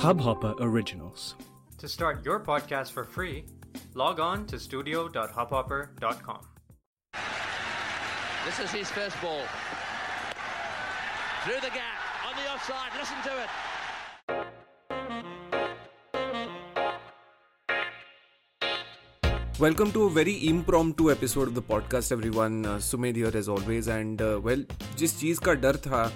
Hubhopper Originals. To start your podcast for free, log on to studio.hubhopper.com. This is his first ball. Through the gap, on the offside, listen to it. Welcome to a very impromptu episode of the podcast, everyone. Uh, Sumedh here as always, and uh, well, जिस चीज का डर था,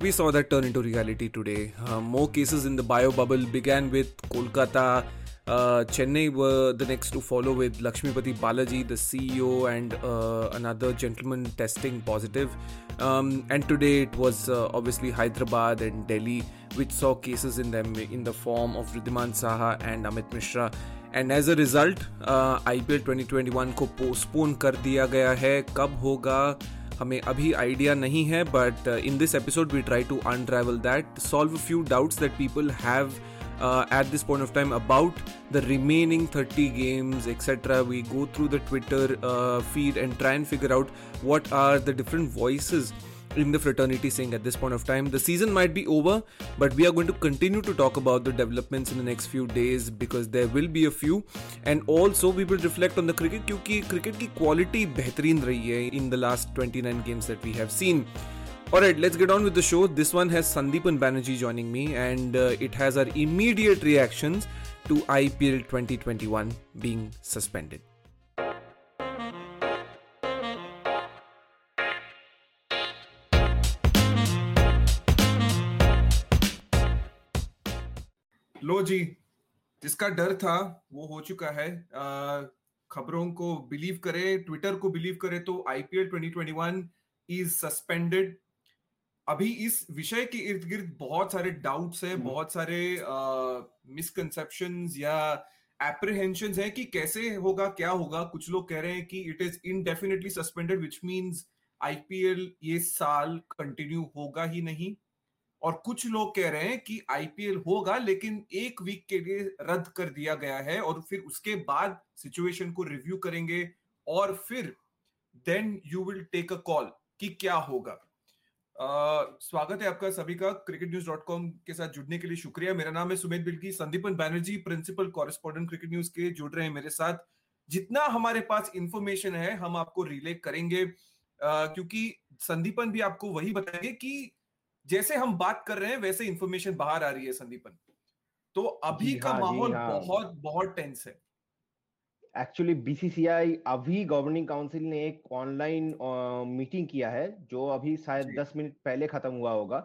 we saw that turn into reality today. Uh, more cases in the bio bubble began with Kolkata. Uh, Chennai were the next to follow with Lakshmipati Balaji, the CEO, and uh, another gentleman testing positive. Um, and today it was uh, obviously Hyderabad and Delhi, which saw cases in them in the form of Ridhiman Saha and Amit Mishra. And as a result I P L twenty twenty one को postpone कर दिया गया है कब होगा हमें अभी idea नहीं है but in this episode we try to unravel that solve few doubts that people have at this point of time about the remaining thirty games etcetera we go through the Twitter feed and try and figure out what are the different voice in the fraternity saying at this point of time the season might be over but we are going to continue to talk about the developments in the next few days because there will be a few and also we will reflect on the cricket क्योंकि cricket की quality बेहतरीन रही है in the last 29 games that we have seen Alright, let's get on with the show. This one has Sandeepan Banerjee joining me, and uh, it has our immediate reactions to IPL 2021 being suspended. लो जी जिसका डर था वो हो चुका है। खबरों को बिलीव करे ट्विटर को बिलीव करे तो आईपीएल 2021 इज़ सस्पेंडेड अभी इस विषय के इर्द गिर्द बहुत सारे डाउट्स हैं बहुत सारे मिसकंसेप्शन या एप्रीहेंशन है कि कैसे होगा क्या होगा। कुछ लोग कह रहे हैं कि it is indefinitely suspended which means IPL ये साल कंटिन्यू होगा ही नहीं। और कुछ लोग कह रहे हैं कि आईपीएल होगा लेकिन एक वीक के लिए रद्द कर दिया गया है और फिर उसके बाद सिचुएशन को रिव्यू करेंगे और फिर then you will take a call कि क्या होगा। Uh, स्वागत है आपका सभी का क्रिकेट न्यूज़ डॉट कॉम के साथ जुड़ने के लिए। शुक्रिया। मेरा नाम है Sumit Bilki. Sandipan Banerjee principal correspondent cricket news के जुड़ रहे हैं मेरे साथ। जितना हमारे पास इंफॉर्मेशन है हम आपको रिले करेंगे। uh, क्योंकि संदीपन भी आपको वही बताएँगे कि जैसे हम बात कर रहे हैं वैसे इंफॉर्मेशन बाहर आ रही है संदीपन तो अभी का हाँ, माहौल हाँ. बहुत बहुत टेंस है। एक्चुअली बीसीसीआई अभी गवर्निंग काउंसिल ने एक ऑनलाइन मीटिंग किया है जो अभी शायद दस मिनट पहले खत्म हुआ होगा।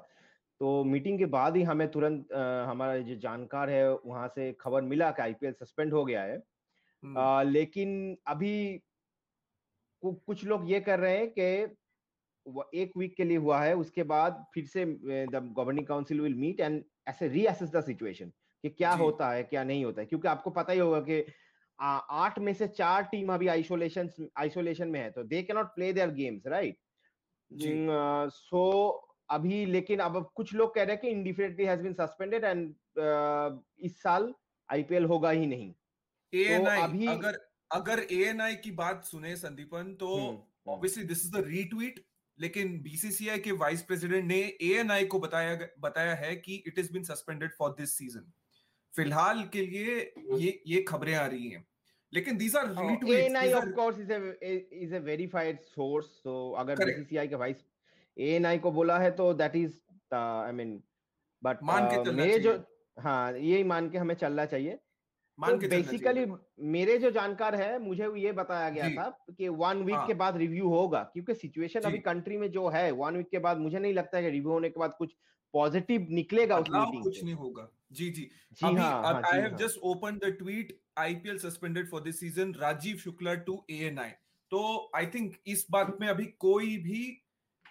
तो मीटिंग के बाद ही हमें तुरंत हमारा जो जानकार है वहाँ से खबर मिला कि आईपीएल सस्पेंड हो गया है। आ, लेकिन अभी कुछ लोग ये कर रहे हैं कि एक वीक के लिए हुआ है उसके बाद फिर से the governing council will meet and ऐसे रीअसेस द सिचुएशन कि क्या होता है क्या नहीं होता है। क्योंकि आपको पता ही होगा कि आठ में से चार टीम अभी आइसोलेशन आइसोलेशन में है तो they cannot play their games right so अभी लेकिन अब कुछ लोग कह रहे हैं कि indefinitely has been suspended and इस साल आईपीएल होगा ही नहीं। तो अभी अगर अगर एएनआई की बात सुने संदीपन तो obviously this is the retweet लेकिन बीसीसीआई के वाइस प्रेसिडेंट ने एएनआई को बताया बताया है कि it is been suspended for this season फ़िलहाल के लिए ये ये खबरें आ रही हैं। लेकिन these are retweets ANI of course is a is a verified source so अगर BCCI के वाइस ANI को बोला है तो that is I mean but मान के uh, मेरे जो हाँ यही मान के हमें चलना चाहिए। मान तो बेसिकली मेरे जो जानकार है मुझे ये बताया गया था कि वन वीक हाँ. के बाद रिव्यू होगा क्योंकि सिचुएशन अभी कंट्री में जो है वन वीक के बाद मुझे नहीं लगता है कि रिव्यू होने के बाद कुछ पॉजिटिव निकलेगा उस मीटिंग कुछ नहीं होगा। जी जी। जी हाँ I have just open the tweet IPL suspended for this season Rajeev Shukla to ANI तो आई थिंक इस बात में अभी कोई भी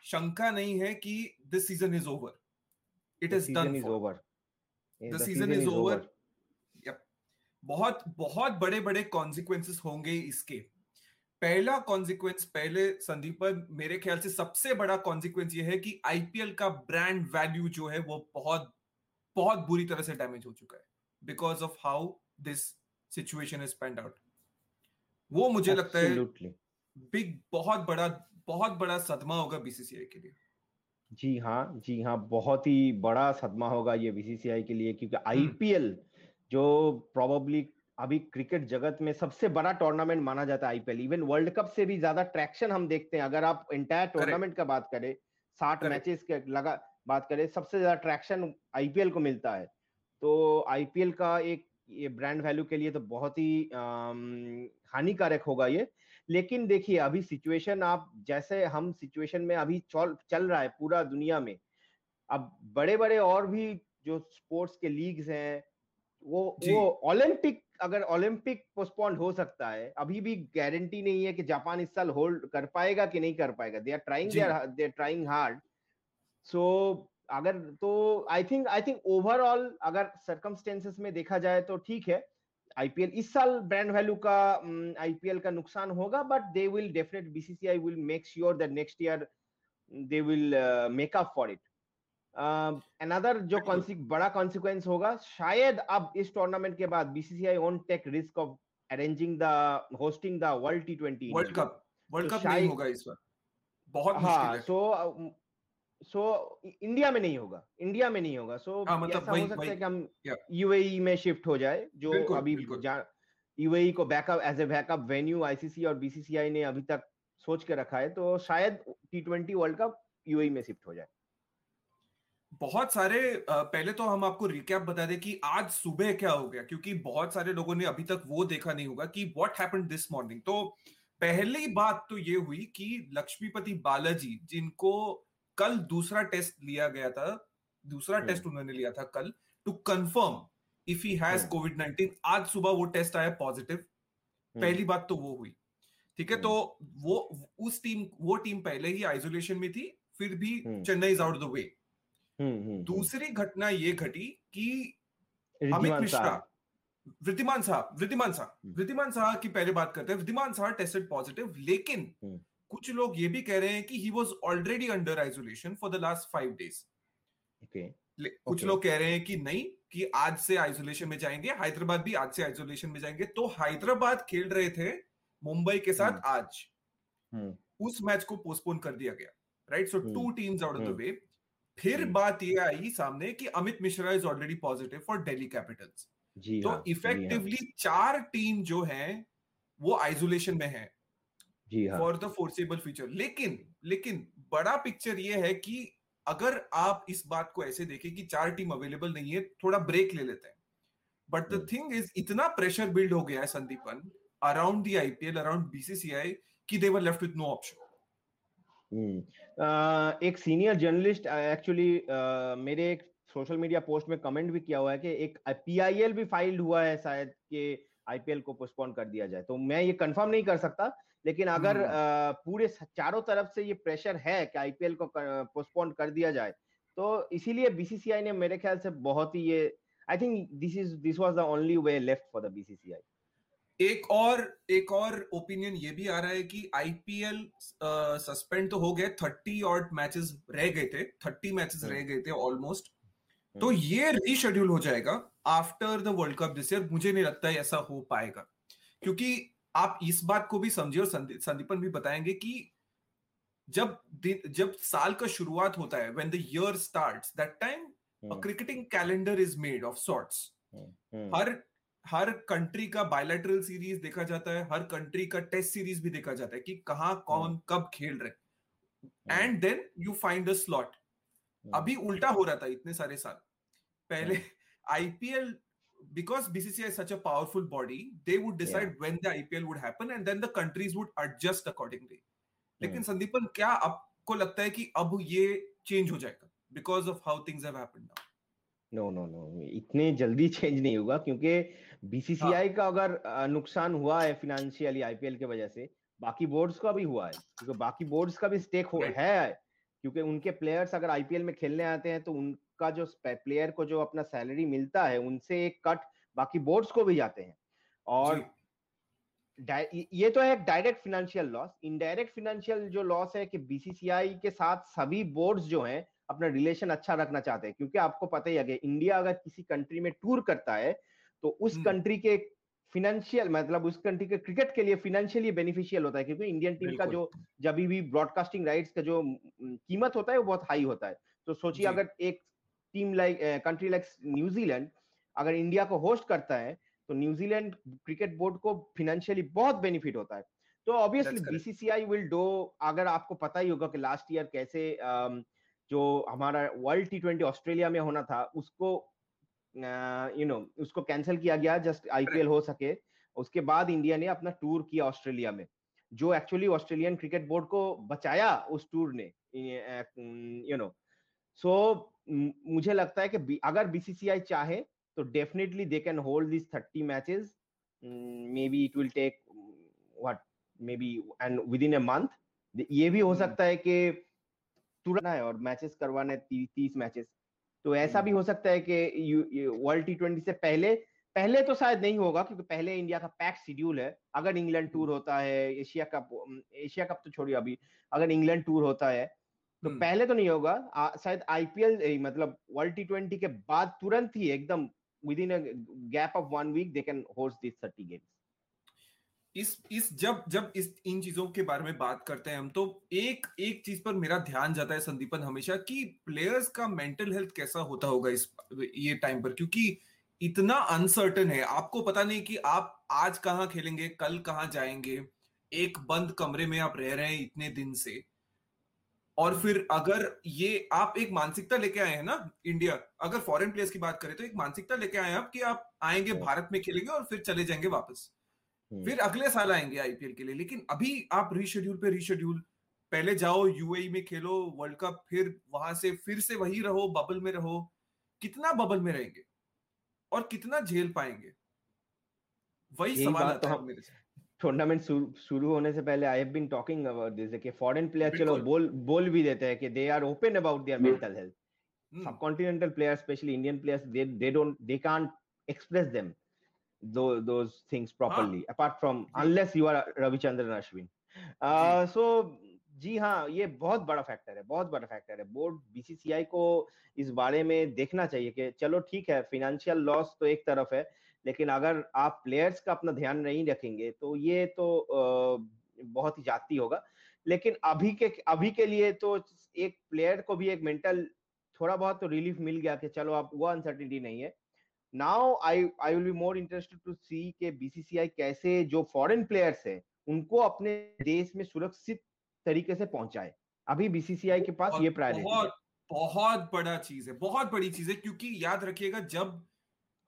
शंका नहीं है कि this season is over it is done is over the season is over बहुत बहुत बड़े बड़े कॉन्सिक्वेंसेस होंगे इसके। पहला कॉन्सिक्वेंस पहले संदीपन मेरे ख्याल से सबसे बड़ा कॉन्सिक्वेंस ये है कि आईपीएल का ब्रांड वैल्यू जो है वो बहुत बहुत बुरी तरह से डैमेज हो चुका है because of how this situation is panned out वो मुझे लगता है बिग बहुत बड़ा बहुत बड़ा सदमा होगा बीसीसीआई के लिए। जी हाँ जी हाँ बहुत ही बड़ा सदमा होगा ये बीसीसीआई के लिए क्योंकि आईपीएल हम्म। जो प्रोबेबली अभी क्रिकेट जगत में सबसे बड़ा टूर्नामेंट माना जाता है आईपीएल इवन वर्ल्ड कप से भी ज़्यादा ट्रैक्शन हम देखते हैं। अगर आप इंटायर टूर्नामेंट का बात करें साठ मैचेस के लगा बात करें सबसे ज़्यादा ट्रैक्शन आईपीएल को मिलता है। तो आईपीएल का एक ये ब्रांड वैल्यू के लिए तो बहुत ही हानिकारक होगा ये। लेकिन देखिए अभी सिचुएशन आप जैसे हम सिचुएशन में अभी चल चल रहा है पूरा दुनिया में। अब बड़े बड़े और भी जो स्पोर्ट्स के लीग्स हैं वो वो ओलंपिक अगर ओलंपिक पोस्टपोन हो सकता है अभी भी गारंटी नहीं है कि जापान इस साल होल्ड कर पाएगा कि नहीं कर पाएगा। They are trying they are trying hard so अगर तो I think I think overall अगर सर्कमस्टेंसेस में देखा जाए तो ठीक है। आईपीएल इस साल ब्रांड वैल्यू का आईपीएल का नुकसान होगा but they will definite BCCI will make sure that next year they will make up for it another uh, जो बड़ा कॉन्सिक्वेंस होगा शायद अब इस टूर्नामेंट के बाद BCCI own take risk of arranging the hosting the world T twenty world cup world cup नहीं होगा इस बार। बहुत हाँ सो सो इंडिया में नहीं होगा। इंडिया में नहीं होगा। सो हाँ, मतलब ऐसा हो सकता है कि हम यूएई e में शिफ्ट हो जाए जो बिल्कुल, अभी यूएई e को backup as a backup venue ICC और बीसीसीआई ने अभी तक सोच के रखा है तो शायद T twenty world cup UAE में शिफ्ट हो जाए। बहुत सारे पहले तो हम आपको रिकैप बता दें कि आज सुबह क्या हो गया क्योंकि बहुत सारे लोगों ने अभी तक वो देखा नहीं होगा कि व्हाट हैपेंड दिस मॉर्निंग तो पहली बात तो ये हुई कि लक्ष्मीपति बालाजी जिनको कल दूसरा टेस्ट लिया गया था दूसरा टेस्ट हम्म। उन्होंने लिया था कल to confirm if he has covid nineteen आज सुबह वो टेस्ट आया पॉजिटिव हम्म। पहली बात तो वो हुई ठीक है हम्म। तो वो उस टीम वो टीम पहले ही आइसोलेशन में थी फिर भी Chennai is out the way दूसरी घटना ये घटी कि अमित मिश्रा वृद्धिमान साहब वृद्धिमान साहब वृद्धिमान साहब की पहले बात करते हैं। वृद्धिमान साहब टेस्टेड पॉजिटिव लेकिन कुछ लोग ये भी कह रहे हैं कि he was already under isolation for the last five days कुछ okay. लोग कह रहे हैं कि नहीं कि आज से आइसोलेशन में जाएँगे हैदराबाद भी आज से आइसोलेशन में जाएँगे। तो हैदराबाद खेल रहे थे मुंबई के साथ. आज. उस मैच को पोस्टपोन कर दिया गया। Right so two teams out of the way फिर. बात ये आई सामने कि Amit Mishra is already positive for Delhi Capitals तो इफेक्टिवली हाँ, चार टीम जो है वो आइसोलेशन में है। फॉर द फोर्सेबल फ्यूचर लेकिन लेकिन बड़ा पिक्चर ये है कि अगर आप इस बात को ऐसे देखें कि चार टीम अवेलेबल नहीं है थोड़ा ब्रेक ले लेते हैं। बट द थिंग इज़ इतना प्रेशर बिल्ड हो गया है Sandipan around the IPL around BCCI कि they were left with no option एक सीनियर जर्नलिस्ट एक्चुअली मेरे एक सोशल मीडिया पोस्ट में कमेंट भी किया हुआ है कि एक पीआईएल भी फाइल्ड हुआ है शायद कि आईपीएल को पोस्टपोन कर दिया जाए। तो मैं ये कंफर्म नहीं कर सकता लेकिन अगर हम्म। पूरे चारों तरफ़ से ये प्रेशर है कि आईपीएल को पोस्टपोन कर दिया जाए तो इसीलिए बीसीसीआई ने मेरे ख्याल से बहुत ही ये I think this is this was the only way left for the BCCI एक और एक और ओपिनियन ये भी आ रहा है कि आईपीएल सस्पेंड तो हो गए थर्टी और मैचेस रह गए थे थर्टी मैचेस रह गए थे ऑलमोस्ट तो हम्म। ये रीशेड्यूल हो जाएगा after the world cup this year मुझे नहीं लगता है ऐसा हो पाएगा। क्योंकि आप इस बात को भी समझिए और संदीपन भी बताएँगे कि जब जब साल का शुरुआत होता है when the year starts that time cricketing calendar is made of sorts हर हर कंट्री का बायोलेटरल सीरीज़ देखा जाता है हर कंट्री का टेस्ट सीरीज़ भी देखा जाता है कि कहा कौन hmm. कब खेल रहे and then you find the slot अभी उल्टा हो रहा था इतने सारे साल। पहले IPL because BCCI is such a powerful body, they would decide yeah. when the IPL would happen and then the countries would adjust accordingly. लेकिन संदीपन क्या आपको लगता है कि अब ये चेंज हो जाएगा because of how things have happened now no no no इतने जल्दी चेंज नहीं होगा क्योंकि बीसीसीआई हाँ. का अगर नुकसान हुआ है फिनेंशियली आईपीएल के वजह से बाकी बोर्ड्स का भी हुआ है क्योंकि बाकी बोर्ड्स का भी स्टेक हो है क्योंकि उनके प्लेयर्स अगर आईपीएल में खेलने आते हैं तो उनका जो प्लेयर को जो अपना सैलरी मिलता है उनसे एक कट बाकी बोर्ड्स को भी जाते हैं। और ये तो है direct financial loss indirect financial जो लॉस है कि बीसीसीआई के साथ सभी बोर्ड्स जो हैं अपना रिलेशन अच्छा रखना चाहते हैं क्योंकि आपको पता ही है इंडिया अगर किसी कंट्री में टूर करता है तो उस कंट्री हम्म। के फिनेंशियल मतलब उस कंट्री के क्रिकेट के लिए फिनेंशियली बेनिफिशियल होता है क्योंकि इंडियन टीम का जो जब भी ब्रॉडकास्टिंग राइट्स का जो कीमत होता है वो बहुत हाई होता है। तो सोचिए अगर एक team like country like New Zealand अगर इंडिया को होस्ट करता है तो न्यूजीलैंड क्रिकेट बोर्ड को फिनेंशियली बहुत बेनिफिट होता है। तो ऑब्वियसली बीसीसीआई विल डो अगर आपको पता ही होगा कि लास्ट ईयर कैसे जो हमारा वर्ल्ड टी ट्वेंटी ऑस्ट्रेलिया में होना था उसको यू नो उसको कैंसिल किया गया जस्ट आईपीएल हो सके। उसके बाद इंडिया ने अपना टूर किया ऑस्ट्रेलिया में जो एक्चुअली ऑस्ट्रेलियन क्रिकेट बोर्ड को बचाया उस टूर ने यू नो सो मुझे लगता है कि अगर बीसीसीआई चाहे तो definitely they can hold this thirty matches maybe it will take what maybe and within a month ये भी हो सकता है कि तुरंत है और मैचेस करवाने तीस मैचेस तो ऐसा भी हो सकता है कि वर्ल्ड टी ट्वेंटी से पहले पहले तो शायद नहीं होगा क्योंकि पहले इंडिया का पैक शेड्यूल है। अगर इंग्लैंड टूर होता है एशिया कप एशिया कप तो छोड़िए अभी अगर इंग्लैंड टूर होता है तो पहले तो नहीं होगा। शायद आईपीएल मतलब वर्ल्ड टी ट्वेंटी के बाद तुरंत ही एकदम within gap of one week they can host this thirty games इस इस जब जब इस इन चीज़ों के बारे में बात करते हैं हम तो एक एक चीज़ पर मेरा ध्यान जाता है संदीपन हमेशा कि प्लेयर्स का मेंटल हेल्थ कैसा होता होगा इस ये टाइम पर? क्योंकि इतना अनसर्टन है। आपको पता नहीं कि आप आज कहाँ खेलेंगे कल कहाँ जाएँगे एक बंद कमरे में आप रह रहे हैं इतने दिन से। और फिर अगर ये आप एक मानसिकता लेके आए हैं ना इंडिया अगर फॉरेन प्लेयर्स की बात करें तो एक मानसिकता लेके आए हैं आप कि आप आएँगे भारत में खेलेंगे और फिर चले जाएँगे वापस। फिर अगले साल आएँगे आईपीएल के लिए। लेकिन अभी आप रीशेड्यूल पे रीशेड्यूल पहले जाओ यूएई में खेलो वर्ल्ड कप फिर वहाँ से फिर से वही रहो बबल में रहो। कितना बबल में रहेंगे? और कितना झेल पाएँगे? वही सवाल आता तो है मेरे से। टूर्नामेंट शुरू होने से पहले I have been talking about this कि फॉरेन प्लेयर चलो बोल बोल भी देते हैं कि they are open about their mental health player specially Indian players they they don't they can't express them those those things properly ah. apart from unless you are Ravichandran Ashwin. Uh, so जी हाँ ये बहुत बड़ा factor है बहुत बड़ा factor है। Board BCCI को इस बारे में देखना चाहिए कि चलो ठीक है फिनेंशियल लॉस तो एक तरफ़ है लेकिन अगर आप प्लेयर्स का अपना ध्यान नहीं रखेंगे तो ये तो बहुत ही जाती होगा। लेकिन अभी के अभी के लिए तो एक प्लेयर को भी एक मेंटल थोड़ा बहुत तो रिलीफ मिल गया कि चलो आप वो अनसर्टिनिटी नहीं है। Now I I will be more interested to see के बीसीसीआई कैसे जो फॉरेन प्लेयर्स है उनको अपने देश में सुरक्षित तरीके से पहुँचाए। अभी बीसीसीआई के पास ये प्रायोरिटी बहुत बहुत बड़ा चीज़ है बहुत बड़ी चीज़ है क्योंकि याद रखिएगा जब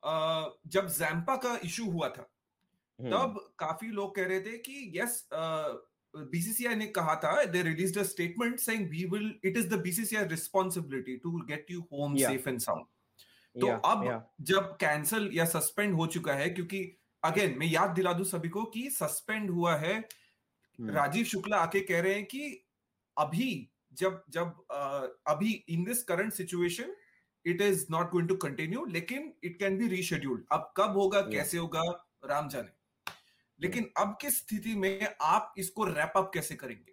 आ, जब जैम्पा का इशू हुआ था हम्म। तब काफ़ी लोग कह रहे थे कि यस बीसीसीआई ने कहा था they released a statement saying we will it is the BCCI responsibility to get you home safe and sound तो yeah, अब yeah. जब कैंसल या सस्पेंड हो चुका है क्योंकि अगेन मैं याद दिला दू सभी को कि सस्पेंड हुआ है hmm. राजीव शुक्ला आके कह रहे हैं कि अभी जब जब अभी in this current situation it is not going to continue लेकिन इट कैन बी रीशेड्यूल्ड अब कब होगा yeah. कैसे होगा राम जाने लेकिन. अब किस स्थिति में आप इसको रैप अप कैसे करेंगे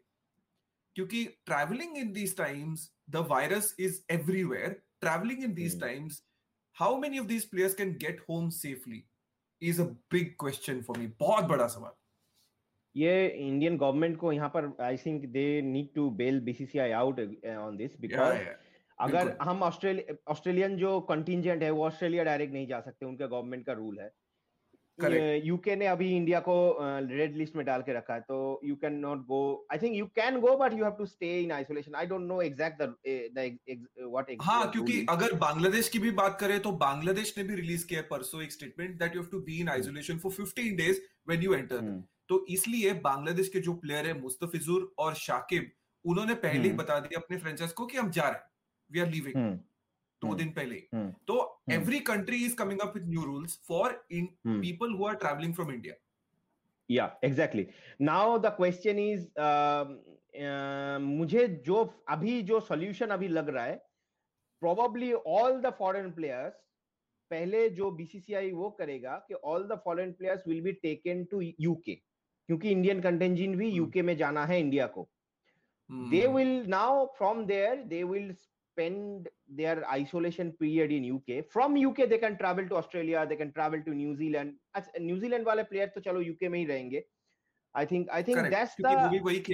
क्योंकि travelling in these times the virus is everywhere travelling in these times how many of these players can get home safely is a big question for me. बहुत बड़ा सवाल। ये इंडियन गवर्नमेंट को यहाँ पर I think they need to bail BCCI out on this because अगर हम Australia Australian जो कंटिजेंट है वो ऑस्ट्रेलिया डायरेक्ट नहीं जा सकते उनका गवर्नमेंट का रूल है। यूके ने अभी इंडिया को रेड लिस्ट में डाल के रखा है तो you can not go I think you can go but you have to stay in isolation I don't know exact what हाँ क्योंकि अगर बांग्लादेश की भी बात करें तो बांग्लादेश ने भी रिलीज़ किया है परसों एक statement that you have to be in isolation for 15 days when you enter तो इसलिए बांग्लादेश के जो प्लेयर है मुस्तफिजुर और शाकिब उन्होंने पहले ही hmm. बता दिया अपने फ्रेंचाइज को कि हम जा रहे हैं. वी आर लिविंग दो हम्म। दिन पहले। हम्म। तो every country is coming up new rules for in people who are travelling from India या exactly now the question is मुझे जो अभी जो सॉल्यूशन अभी लग रहा है probably all the foreign players पहले जो बीसीसीआई वो करेगा कि all the foreign players will be taken to UK क्योंकि इंडियन कंटेंजिन भी यूके में जाना है इंडिया को। They will now from there they will spend their isolation period in UK. From UK, they can travel to Australia, they can travel to New Zealand. अच्छा, New Zealand वाले player तो चलो UK में ही रहेंगे. I think I think Correct, that's the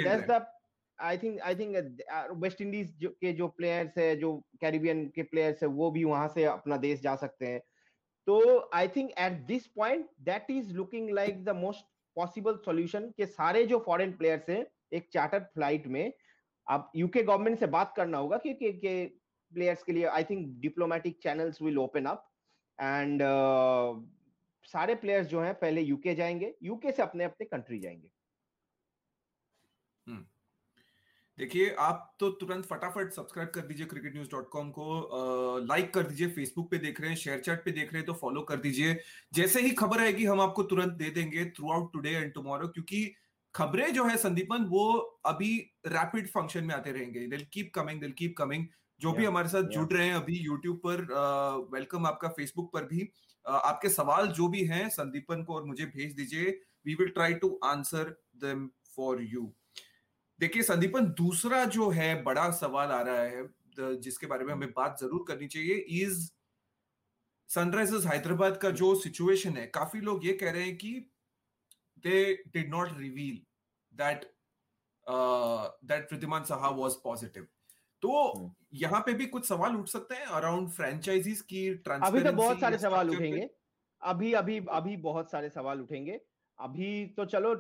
that's the I think I think West Indies के जो players है जो कैरिबियन के प्लेयर्स है वो भी वहाँ से अपना देश जा सकते हैं तो I think at this point that is looking like the most possible solution के सारे जो फॉरेन प्लेयर्स हैं एक चार्टर्ड फ़्लाइट में अब यूके गवर्नमेंट से बात करना होगा कि, कि, कि प्लेयर्स के लिए I think diplomatic channels will open up and सारे प्लेयर्स जो हैं पहले यूके जाएँगे यूके से अपने अपने कंट्री जाएँगे हम्म। देखिए आप तो तुरंत फटाफट सब्सक्राइब कर दीजिए क्रिकेट न्यूज़ डॉट कॉम को लाइक कर दीजिए फेसबुक पे देख रहे हैं शेयर चैट पे देख रहे हैं तो फॉलो कर दीजिए जैसे ही खबर आएगी हम आपको तुरंत दे देंगे throughout today and tomorrow क्योंकि खबरें जो है संदीपन वो अभी रैपिड फ़ंक्शन में आते रहेंगे। दिल कीप कमिंग दिल कीप कमिंग जो भी हमारे साथ जुड़ रहे हैं अभी यूट्यूब पर वेलकम आपका फेसबुक पर भी। आपके सवाल जो भी हैं संदीपन को और मुझे भेज दीजिए। We will try to answer them for you देखिए संदीपन दूसरा जो है बड़ा सवाल आ रहा है जिसके बारे में हमें बात ज़रूर करनी चाहिए इज़ सनराइजर्स हैदराबाद का जो सिचुएशन है काफ़ी लोग ये कह रहे हैं कि they did not reveal that that Pradyuman Saha was positive तो हम्म। यहाँ पे भी कुछ सवाल उठ सकते हैं अराउंड फ्रेंचाइजीज की अभी तो बहुत सारे सवाल उठेंगे। अभी अभी अभी बहुत सारे सवाल उठेंगे। अभी तो चलो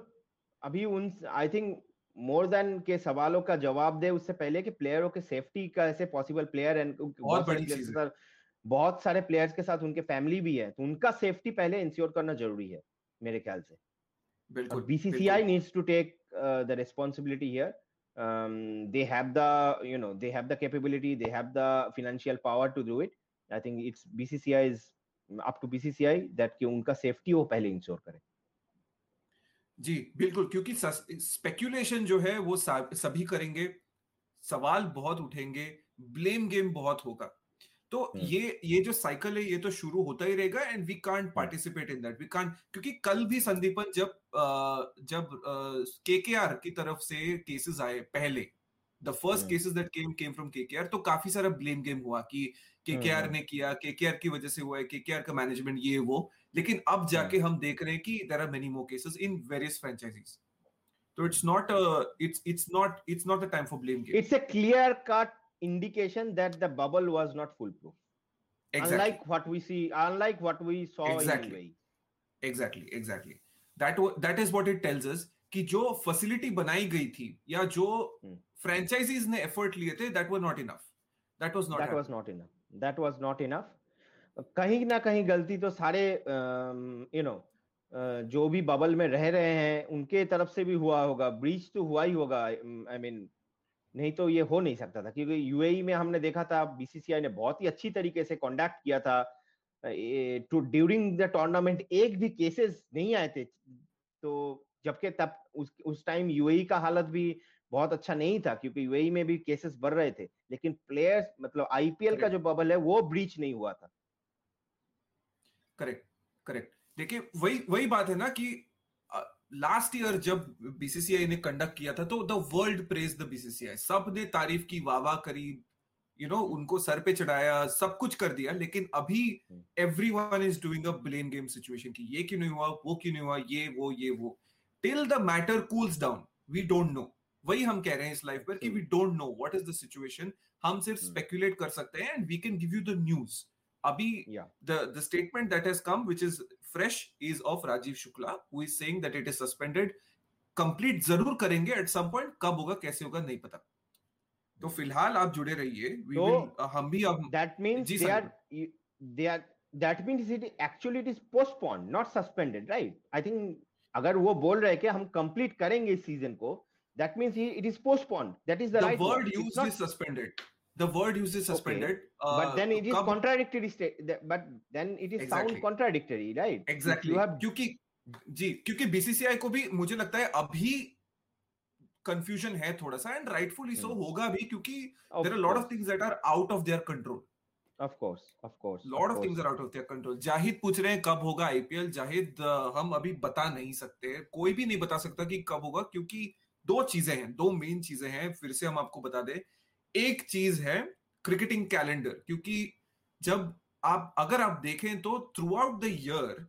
अभी उन आई थिंक मोर देन के सवालों का जवाब दे उससे पहले कि प्लेयरों के सेफ्टी का ऐसे पॉसिबल प्लेयर एंड बहुत बड़ी चीज़ है। बहुत सारे प्लेयर्स के साथ उनके फैमिली भी है। तो उनका सेफ्टी पहले इंश्योर करना ज़रूरी है मेरे ख्याल से। बिल्कुल BCCI needs to take the responsibility here um, they have the you know they have the capability they have the financial power to do it i think it's bcci is up to bcci that कि उनका safety वो पहले ensure करे जी बिल्कुल क्योंकि speculation जो है वो सभी करेंगे सवाल बहुत उठेंगे ब्लेम गेम बहुत होगा तो हम्म। ये ये जो साइकिल है ये तो शुरू होता ही रहेगा and we can't participate in that we can't क्योंकि कल भी संदीपन जब जब केकेआर की तरफ़ से केसेस आए पहले the first cases that came came from KKR तो काफ़ी सारा ब्लेम गेम हुआ कि केकेआर हम्म, हम्म। ने किया केकेआर की वजह से हुआ है केकेआर का मैनेजमेंट ये वो। लेकिन अब जाके हम देख रहे हैं कि there are many more cases in various franchises तो it's not it's it's not it's not the time for blame game it's a clear cut indication that the bubble was not foolproof exactly. unlike what we see unlike what we saw exactly. exactly exactly that that is what it tells us कि जो facility बनाई गई थी या जो franchises hmm. ने effort लिए थे that was not enough that was not that was not enough that was not enough कहीं ना कहीं गलती तो सारे यू नो जो भी बबल में रह रहे हैं उनके तरफ़ से भी हुआ होगा ब्रीच तो हुआ ही होगा आई मीन नहीं तो ये हो नहीं सकता था क्योंकि यूएई में हमने देखा था बीसीसीआई ने बहुत ही अच्छी तरीके से कॉन्डक्ट किया था। टू ड्यूरिंग द टूर्नामेंट एक भी केसेस नहीं आए थे। तो जबकि तब उस उस टाइम यूएई का हालत भी बहुत अच्छा नहीं था क्योंकि यूएई में भी केसेस बढ़ रहे थे। लेकिन प्लेयर्स मतलब आईपीएल का जो बबल है वो ब्रीच नहीं हुआ था। करेक्ट करेक्ट देखिए वही वही बात है ना कि लास्ट ईयर जब बीसीसीआई ने कंडक्ट किया था तो the world praise the BCCI सबने तारीफ़ की वाह करी यू नो उनको सर पे चढ़ाया सब कुछ कर दिया लेकिन अभी everyone is doing a blame game situation की ये क्यों नहीं हुआ वो क्यों नहीं हुआ ये वो ये वो. Till the matter cools down we don't know वही हम कह रहे हैं इस लाइफ पर कि we don't know what is the situation हम सिर्फ़ स्पेकुलेट hmm. कर सकते हैं and we can give you the news अभी the the statement that has come, which is fresh, is of Rajiv Shukla, who is saying that it is suspended. Complete ज़रूर करेंगे eight some point कब होगा कैसे होगा नहीं पता। तो फ़िलहाल आप जुड़े रहिए। तो uh, हम भी अब that means they are they are that means it actually it is postpone not suspended right I think अगर वो बोल रहे कि हम कंप्लीट करेंगे इस सीज़न को that means it is postpone that is the right word used is suspended the word used is suspended okay. uh, but then it is come... contradictory state but then it is exactly. sound contradictory right? Exactly. you have क्योंकि जी क्योंकि BCCI को भी मुझे लगता है अभी confusion है थोड़ा सा एंड राइटफुली सो होगा भी क्योंकि there are lot of things that are out of their control of course of course lot of things are out of their control Zahid पूछ रहे हैं कब होगा आईपीएल जाहिद हम अभी बता नहीं सकते कोई भी नहीं बता सकता कि कब होगा क्योंकि दो चीज़ें हैं दो मेन चीज़ें हैं फिर से हम आपको बता दें एक चीज़ है क्रिकेटिंग कैलेंडर क्योंकि जब आप, अगर आप देखें तो throughout the year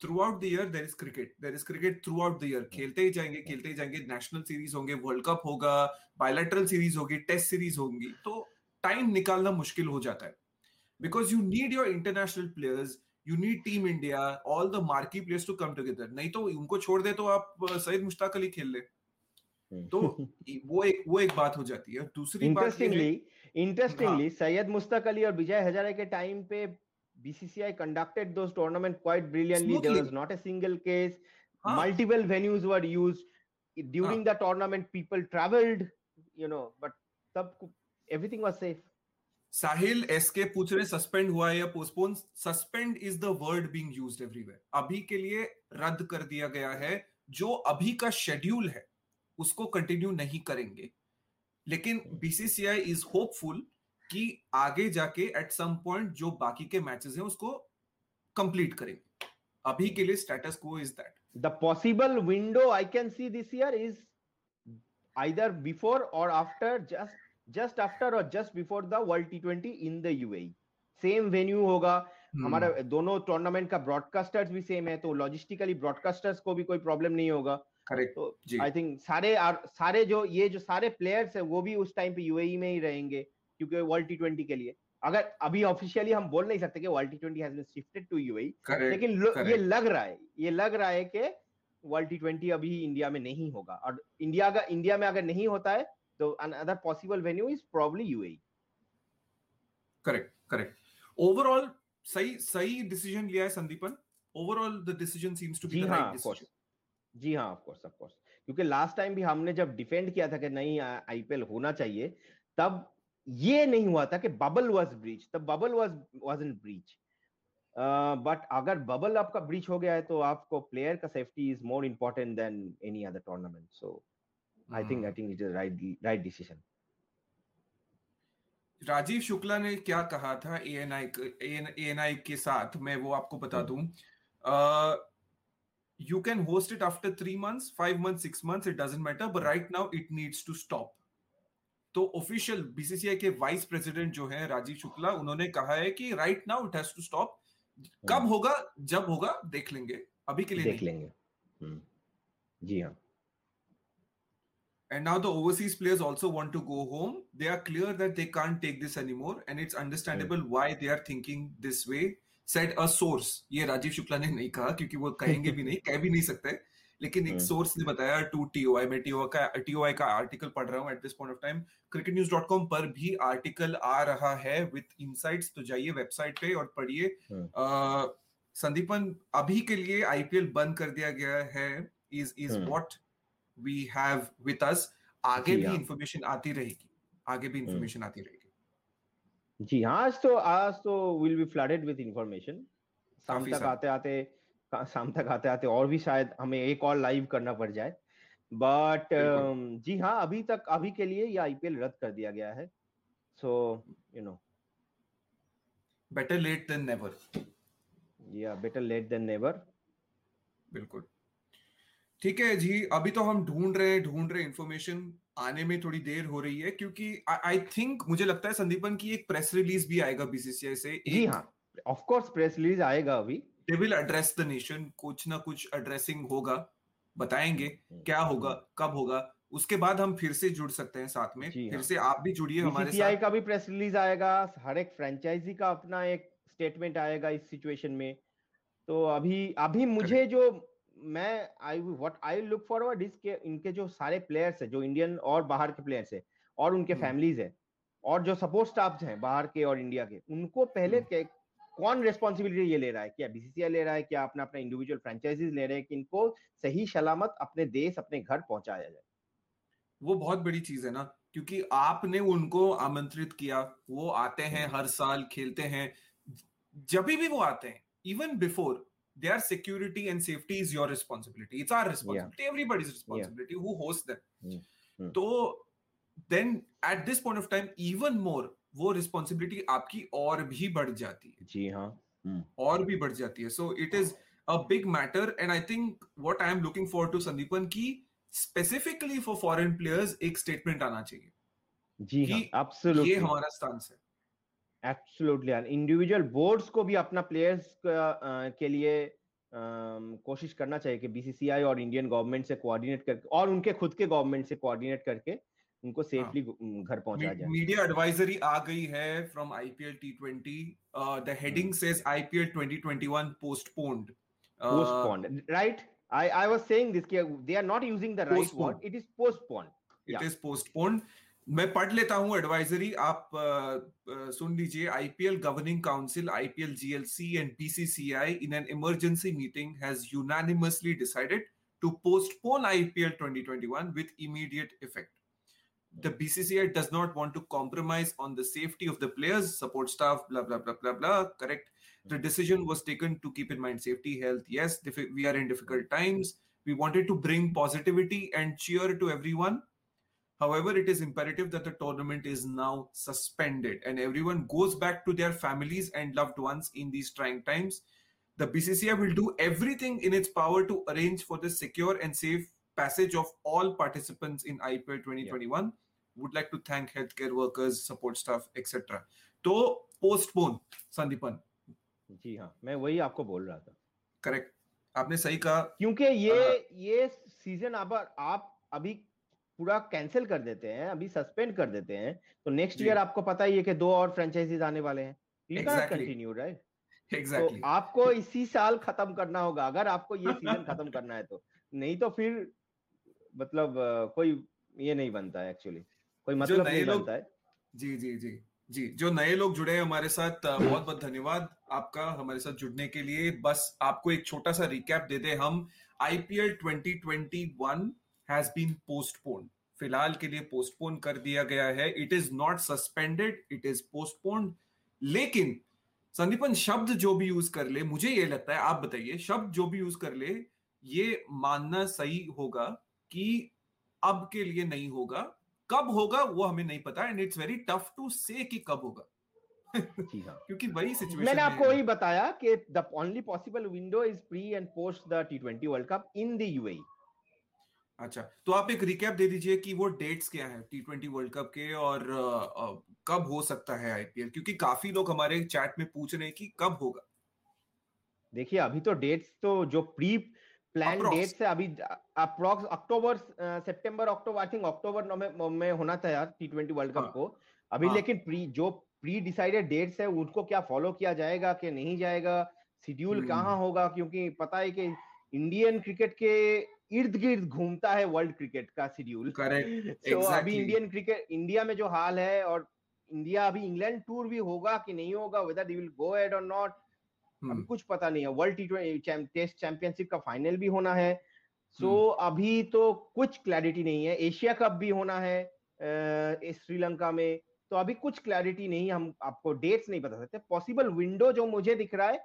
throughout the year there is cricket there is cricket throughout the year खेलते ही जाएँगे, खेलते ही जाएँगे नेशनल सीरीज़ होंगे वर्ल्ड कप होगा बायोलेटरल सीरीज़ होगी टेस्ट सीरीज़ होंगी तो टाइम निकालना मुश्किल हो जाता है। Because you need your international players you need team India all the marquee players to come together नहीं तो उनको छोड़ दे तो आप सईद मुश्ताक अली खेल ले। तो वो एक वो एक बात हो जाती है। दूसरी इंटरेस्टिंगली इंटरेस्टिंगली हाँ। सैयद मुस्तक अली और विजय हजारे के टाइम पे BCCI conducted those tournament quite brilliantly there was not a single case multiple venues were used during the tournament people travelled you know but तब everything was safe Sahil SK पूछ रहे suspend हुआ है या postpone suspend is the word being used everywhere अभी के लिए रद्द कर दिया गया है जो अभी का शेड्यूल है। उसको कंटिन्यू नहीं करेंगे। लेकिन बीसीसीआई इज़ होपफुल कि आगे जाके एट सम पॉइंट जो बाकी के मैचेस हैं उसको कंप्लीट करेंगे। अभी के लिए स्टेटस को is that the possible window I can see this year is either before और आफ्टर जस्ट जस्ट आफ्टर और just before the world T twenty in the UAE same venue होगा। hmm. हमारा दोनों टूर्नामेंट का broadcasters भी same है तो logistically broadcasters को भी कोई प्रॉब्लम नहीं होगा। करेक्ट तो आई थिंक सारे सारे जो ये जो सारे प्लेयर्स है वो भी उस टाइम पे यूएई में ही रहेंगे क्योंकि वर्ल्ड टी ट्वेंटी के लिए। अगर अभी ऑफिशियली हम बोल नहीं सकते कि world T twenty has been shifted to UAE लेकिन correct. ये लग रहा है ये लग रहा है कि वर्ल्ड टी ट्वेंटी अभी इंडिया में नहीं होगा। और इंडिया का इंडिया में अगर नहीं होता है तो another possible venue is probably UAE correct correct overall सही सही डिसीज़न लिया है Sandipan. Overall the decision seems to be the right decision जी हाँ ऑफ़ कोर्स ऑफ़ कोर्स क्योंकि लास्ट टाइम भी हमने जब डिफेंड किया था कि नहीं आईपीएल होना चाहिए तब ये नहीं हुआ था कि bubble was breach the bubble was wasn't breach but अगर बबल आपका ब्रीच हो गया है तो आपको प्लेयर का safety is more important than any other tournament so I think I think it is right right decision Rajiv Shukla ने क्या कहा था एएनआई एएनआई के साथ? मैं वो आपको बता दूँ। You can host it after three months five months six months it doesn't matter but right now it needs to stop तो ऑफिशियल बीसीसीआई के वाइस प्रेसिडेंट जो है राजीव शुक्ला उन्होंने कहा है कि right now it has to stop कब हम्म। होगा जब होगा देख लेंगे अभी के लिए देख लेंगे हम्म। जी हाँ And now the overseas players also want to go home. They are clear that they can't take this anymore, and it's understandable mm. why they are thinking this way. Said a source ये राजीव शुक्ला ने नहीं कहा क्योंकि वो कहेंगे भी नहीं कह भी नहीं सकते लेकिन एक सोर्स हम्म। ने बताया टू टीओआई मैं टीओ का टीओआई का आर्टिकल पढ़ रहा हूँ at this point of time cricket news dot com पर भी आर्टिकल आ रहा है विथ इनसाइट्स तो जाइए वेबसाइट पे और पढ़िए हम्म। संदीपन अभी के लिए आईपीएल बंद कर दिया गया है is is what we have with us आगे भी इंफॉर्मेशन हाँ। आती रहेगी आगे भी इंफॉर्मेशन हम्म। आती रहेगी जी हाँ आज तो आज तो will be flooded with information शाम तक आते आते शाम तक आते आते और भी शायद हमें एक और लाइव करना पड़ जाए। बट um, जी हाँ अभी तक अभी के लिए ये आईपीएल रद्द कर दिया गया है। So you know better late than never या बेटर लेट देन नेवर बिल्कुल। ठीक है जी अभी तो हम ढूंढ रहे हैं ढूंढ रहे इंफॉर्मेशन आने में थोड़ी देर हो रही है क्योंकि आई थिंक मुझे लगता है संदीपन की एक प्रेस रिलीज़ भी आएगा बीसीसीआई से जी हाँ ऑफ़ कोर्स प्रेस रिलीज़ आएगा अभी they will address the nation कुछ ना कुछ एड्रेसिंग होगा बताएँगे हम्म, क्या हम्म। होगा कब होगा उसके बाद हम फिर से जुड़ सकते हैं साथ में फिर हाँ। से आप भी जुड़िए हमारे साथ का भी प्रेस रिलीज़ आएगा हर एक फ्रेंचाइजी का अपना एक स्टेटमेंट आएगा इस सिचुएशन में तो अभी अभी मुझे जो मैं I what I look forward is के इनके जो सारे प्लेयर्स है जो इंडियन और बाहर के प्लेयर्स है और उनके फैमिलीज़ हम्म। है और जो सपोर्ट स्टाफ हैं बाहर के और इंडिया के उनको पहले के, कौन रेस्पॉन्सिबिलिटी ये ले रहा है क्या बीसीसीआई ले रहा है क्या अपना अपना इंडिविजुअल फ्रेंचाइजीज ले रहे हैं कि इनको सही सलामत अपने देश अपने घर पहुँचाया जाए वो बहुत बड़ी चीज़ है ना क्योंकि आपने उनको आमंत्रित किया वो आते हैं हम्म। हर साल खेलते हैं जब भी वो आते हैं even before their security and safety is your responsibility it's our responsibility yeah. everybody's responsibility yeah. who hosts them mm. Mm. so then at this point of time even more वो रिस्पॉन्सिबिलिटी आपकी और भी बढ़ जाती है जी हाँ हम्म। और भी बढ़ जाती है so it is a big matter and I think what I am looking for to Sandipan की स्पेसिफिकली फॉर फॉरेन प्लेयर्स एक स्टेटमेंट आना चाहिए जी हाँ, ये हमारा स्टांस है एब्सोल्युटली इंडिविजुअल बोर्ड्स को भी अपना प्लेयर्स के लिए कोशिश करना चाहिए कि बीसीसीआई और इंडियन गवर्नमेंट से कोऑर्डिनेट करके और उनके खुद के गवर्नमेंट से कोऑर्डिनेट करके उनको सेफली हाँ। घर पहुँचा जाए। मीडिया एडवाइजरी आ गई है from IPL T twenty the heading says IPL 2021 postponed postponed. right? I i was saying this they are not using the right word. It is postponed. It yeah. is postponed. मैं पढ़ लेता हूं advisory आप uh, uh, सुन लीजिए IPL governing council IPL GLC and BCCI in an emergency meeting has unanimously decided to postpone IPL 2021 with immediate effect. The BCCI does not want to compromise on the safety of the players, support staff, blah, blah, blah, blah, blah. Correct. The decision was taken to keep in mind safety, health. Yes, we are in difficult times. We wanted to bring positivity and cheer to everyone However, it is imperative that the tournament is now suspended and everyone goes back to their families and loved ones in these trying times. The BCCI will do everything in its power to arrange for the secure and safe passage of all participants in IPL 2021. Yeah. Would like to thank healthcare workers, support staff, etc. तो postpone Sandipan जी हाँ मैं वही आपको बोल रहा था correct आपने सही कहा क्योंकि ये आ, ये सीजन अब आप अभी पूरा कैंसिल कर देते हैं अभी सस्पेंड कर देते हैं तो नेक्स्ट ईयर आपको पता ही है कि दो और फ्रेंचाइजीज आने वाले हैं। कंटिन्यू राइट एग्जैक्टली तो आपको इसी साल खत्म करना होगा अगर आपको ये सीज़न खत्म करना है तो। नहीं तो फिर मतलब कोई ये नहीं बनता है एक्चुअली कोई मतलब नहीं बनता है। जी जी जी जी जो नए लोग जुड़े हैं हमारे साथ बहुत बहुत धन्यवाद आपका हमारे साथ जुड़ने के लिए। बस आपको एक छोटा सा रिकैप दे दे हम। आईपीएल 2021 हैज़ बीन पोस्टपोन फ़िलहाल के लिए पोस्टपोन कर दिया गया है। It is not suspended it is postpone लेकिन संदीपन शब्द जो भी यूज़ कर ले मुझे ये लगता है आप बताइए शब्द जो भी यूज़ कर ले ये मानना सही होगा कि अब के लिए नहीं होगा? कब होगा वो हमें नहीं पता and it's very tough to say कि कब होगा। हाँ। क्योंकि वही सिचुएशन मैंने आपको वही बताया कि the only possible window is pre and post the T twenty world cup in the UAE अच्छा तो आप एक रिकैप दे दीजिए कि वो डेट्स क्या है टी ट्वेंटी वर्ल्ड कप के और कब हो सकता है आईपीएल क्योंकि काफ़ी लोग हमारे चैट में पूछ रहे हैं कि कब होगा। देखिए अभी तो डेट्स तो जो प्री प्लान डेट्स है अभी approx October September October I think अक्टूबर में होना था यार टी ट्वेंटी वर्ल्ड कप को। अभी हाँ. लेकिन प्री जो प्री डिसाइडेड डेट्स है उनको क्या फॉलो किया जाएगा कि नहीं जाएगा? शेड्यूल हम्म। कहाँ होगा? क्योंकि पता है कि इंडियन क्रिकेट के इर्द गिर्द घूमता है वर्ल्ड क्रिकेट का शेड्यूल करेक्ट so, अभी इंडियन क्रिकेट इंडिया में जो हाल है और इंडिया अभी इंग्लैंड टूर भी होगा कि नहीं होगा whether they will go ahead और नॉट अभी कुछ पता नहीं है। वर्ल्ड टी टेस्ट चैंपियनशिप का फाइनल भी होना है। सो so, hmm. अभी तो कुछ क्लैरिटी नहीं है। एशिया कप भी होना है श्रीलंका में। तो अभी कुछ क्लैरिटी नहीं हम आपको डेट्स नहीं बता सकते। पॉसिबल विंडो जो मुझे दिख रहा है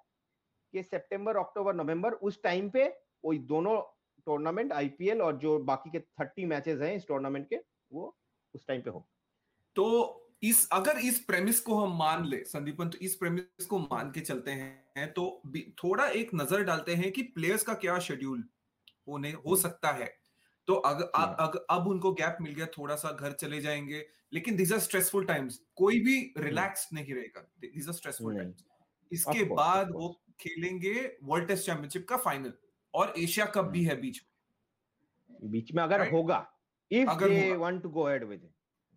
कि सितंबर अक्टूबर नवंबर उस टाइम पे वो दोनों टूर्नामेंट आईपीएल और जो बाकी के थर्टी मैचेस हैं इस टूर्नामेंट के वो उस टाइम पे हो तो इस अगर इस प्रेमिस को हम मान ले संदीपन तो इस प्रेमिस को मान के चलते हैं तो थोड़ा एक नज़र डालते हैं कि प्लेयर्स का क्या शेड्यूल होने हो हम्म। सकता है। तो अग, अग, अग, अब उनको गैप मिल गया थोड़ा सा घर चले जाएँगे लेकिन दिस आर स्ट्रेसफुल टाइम्स कोई भी रिलैक्स हम्म। नहीं रहेगा दिस आर स्ट्रेसफुल टाइम्स इसके बाद वो खेलेंगे वर्ल्ड टेस्ट चैंपियनशिप का फाइनल और एशिया कप भी है बीच में। बीच में अगर right? होगा if they want to go ahead with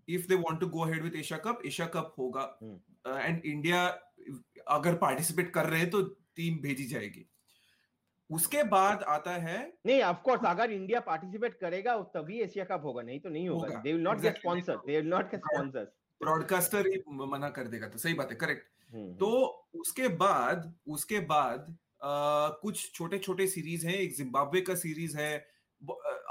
if they want to go ahead with Asia cup Asia cup होगा। And India hmm. uh, अगर पार्टिसिपेट कर रहे हैं तो टीम भेजी जाएगी। उसके बाद आता है नहीं ऑफ़ कोर्स अगर इंडिया पार्टिसिपेट करेगा तभी एशिया कप होगा नहीं तो नहीं होगा। They will not get sponsor they will not get sponsors broadcaster ही मना कर देगा तो सही बात है करेक्ट. तो उसके बाद उसके बाद आ, कुछ छोटे छोटे सीरीज़ हैं एक जिम्बाब्वे का सीरीज़ है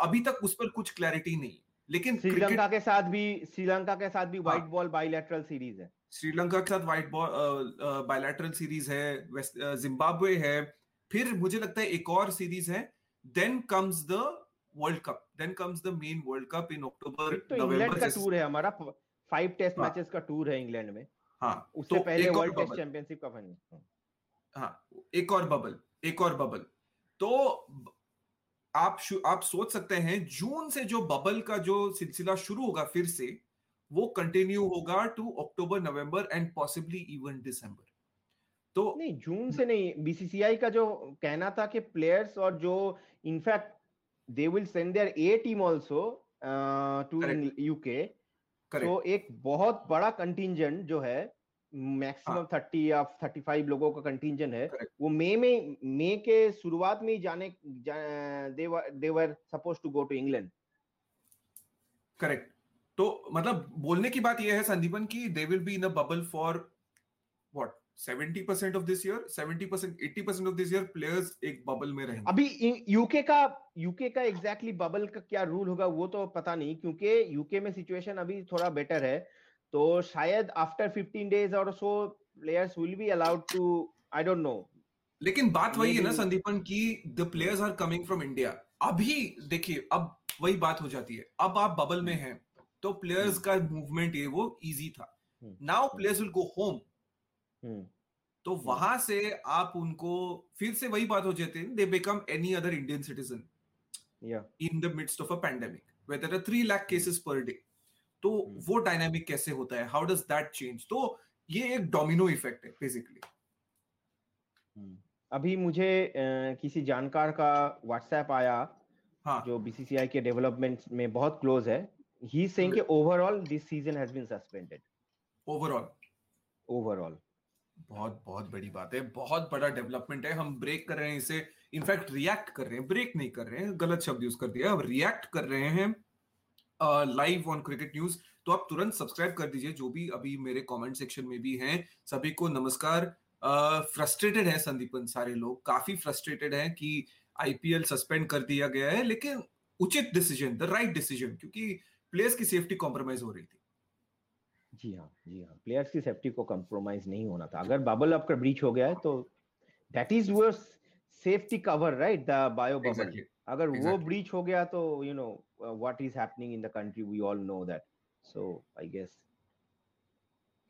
अभी तक उस पर कुछ क्लैरिटी नहीं लेकिन श्रीलंका के साथ भी श्रीलंका के साथ भी व्हाइट बॉल बायलैटरल सीरीज़ है। श्रीलंका के साथ व्हाइट बॉल बायलैटरल सीरीज़ है जिम्बाब्वे है। फिर मुझे लगता है एक और सीरीज़ है then comes the world cup then comes the men world cup in October तो इंग्लैंड का टूर है हमारा फाइव टेस्ट मैचेस का टूर है इंग्लैंड में। हाँ उससे तो पहले वर्ल्ड टेस्ट चैंपियनशिप का फाइनल हाँ। एक और बबल एक और बबल तो आप आप सोच सकते हैं जून से जो बबल का जो सिलसिला शुरू होगा फिर से वो कंटिन्यू होगा to October November and possibly even December तो नहीं जून से नहीं बीसीसीआई का जो कहना था कि प्लेयर्स और जो in fact they will send their a team also to UK तो एक बहुत बड़ा कंटिंजेंट जो है मैक्सिमम थर्टी या थर्टी फाइव लोगों का कंटिंजेंट है। Correct. वो मई में मई के शुरुआत में ही जाने they were supposed to go to England correct तो मतलब बोलने की बात यह है संदीपन की they will be in a bubble for what 70% of this year 70% 80% of this year players एक बबल में रहेंगे। अभी यूके का यूके का एग्जैक्टली exactly बबल का क्या रूल होगा वो तो पता नहीं क्योंकि यूके में सिचुएशन अभी थोड़ा बेटर है। तो शायद आफ्टर 15 डेज़ और so players will be allowed to I don't know लेकिन बात वही है ना संदीपन की the players are coming from India अभी देखिए अब वही बात हो जाती है। अब आप बबल में हैं तो प्लेयर्स का मूवमेंट ये वो इजी था। Now players will go home तो वहाँ से आप उनको फिर से वही बात हो जाती है they become any other Indian citizen in the midst of a pandemic where there are three lakh cases per day तो hmm. वो डायनामिक कैसे होता है? हाउ डज दैट चेंज तो ये एक डोमिनो इफ़ेक्ट है बेसिकली hmm. अभी मुझे किसी जानकार का व्हाट्सएप आया हाँ. जो बीसीसीआई के डेवलपमेंट में बहुत क्लोज है। ही सेइंग कि overall this season has been suspended overall overall बहुत बहुत बड़ी बात है। बहुत बड़ा डेवलपमेंट है। हम ब्रेक कर रहे हैं इसे। इनफैक्ट रिएक्ट कर रहे हैं। ब्रेक नहीं कर रहे हैं। गलत शब्द यूज़ कर दिया अब रिएक्ट कर रहे हैं। लाइव ऑन क्रिकेट न्यूज़ तो आप तुरंत सब्सक्राइब कर दीजिए जो भी अभी मेरे कमेंट सेक्शन में भी हैं। सभी को नमस्कार। फ्रस्ट्रेटेड है संदीपन सारे लोग। काफ़ी फ्रस्ट्रेटेड हैं कि आईपीएल सस्पेंड कर दिया गया है लेकिन उचित डिसीज़न द राइट डिसीज़न क्योंकि प्लेयर्स की सेफ्टी कॉम्प्रोमाइज हो रही थी। जी हाँ जी हाँ। प्लेयर्स की सेफ्टी को कॉम्प्रोमाइज नहीं होना था। अगर बबल आपका ब्रीच हो गया है तो that is your safety cover right the bio bubble अगर exactly. वो ब्रीच हो गया तो you you know what is happening in the country we all know that so I guess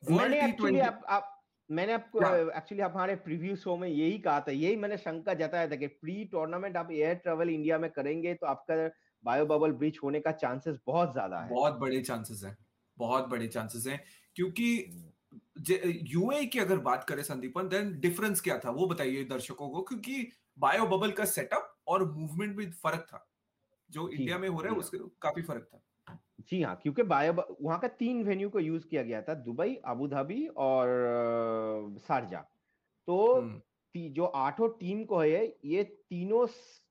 मैंने एक्चुअली आप, आप मैंने आपको एक्चुअली yeah. हमारे प्रीव्यू शो में यही कहा था यही मैंने शंका जताया था कि प्री टूर्नामेंट आप एयर ट्रेवल इंडिया में करेंगे तो आपका बायो बबल ब्रीच होने का चांसेस बहुत ज़्यादा है। बहुत बड़े चांसेस हैं बहुत बड़े चांसेस हैं क्योंकि यूए की अगर बात करें संदीपन देन डिफरेंस क्या था वो बताइए दर्शकों को क्योंकि बायो बबल का सेटअप और मूवमेंट में फ़र्क था। जो इंडिया में हो रहा है उसके काफ़ी फ़र्क था। जी हाँ क्योंकि बायो वहाँ का तीन वेन्यू को यूज़ किया गया था दुबई अबू धाबी और शारजा तो हम्म। जो आठों टीम को है ये तीनों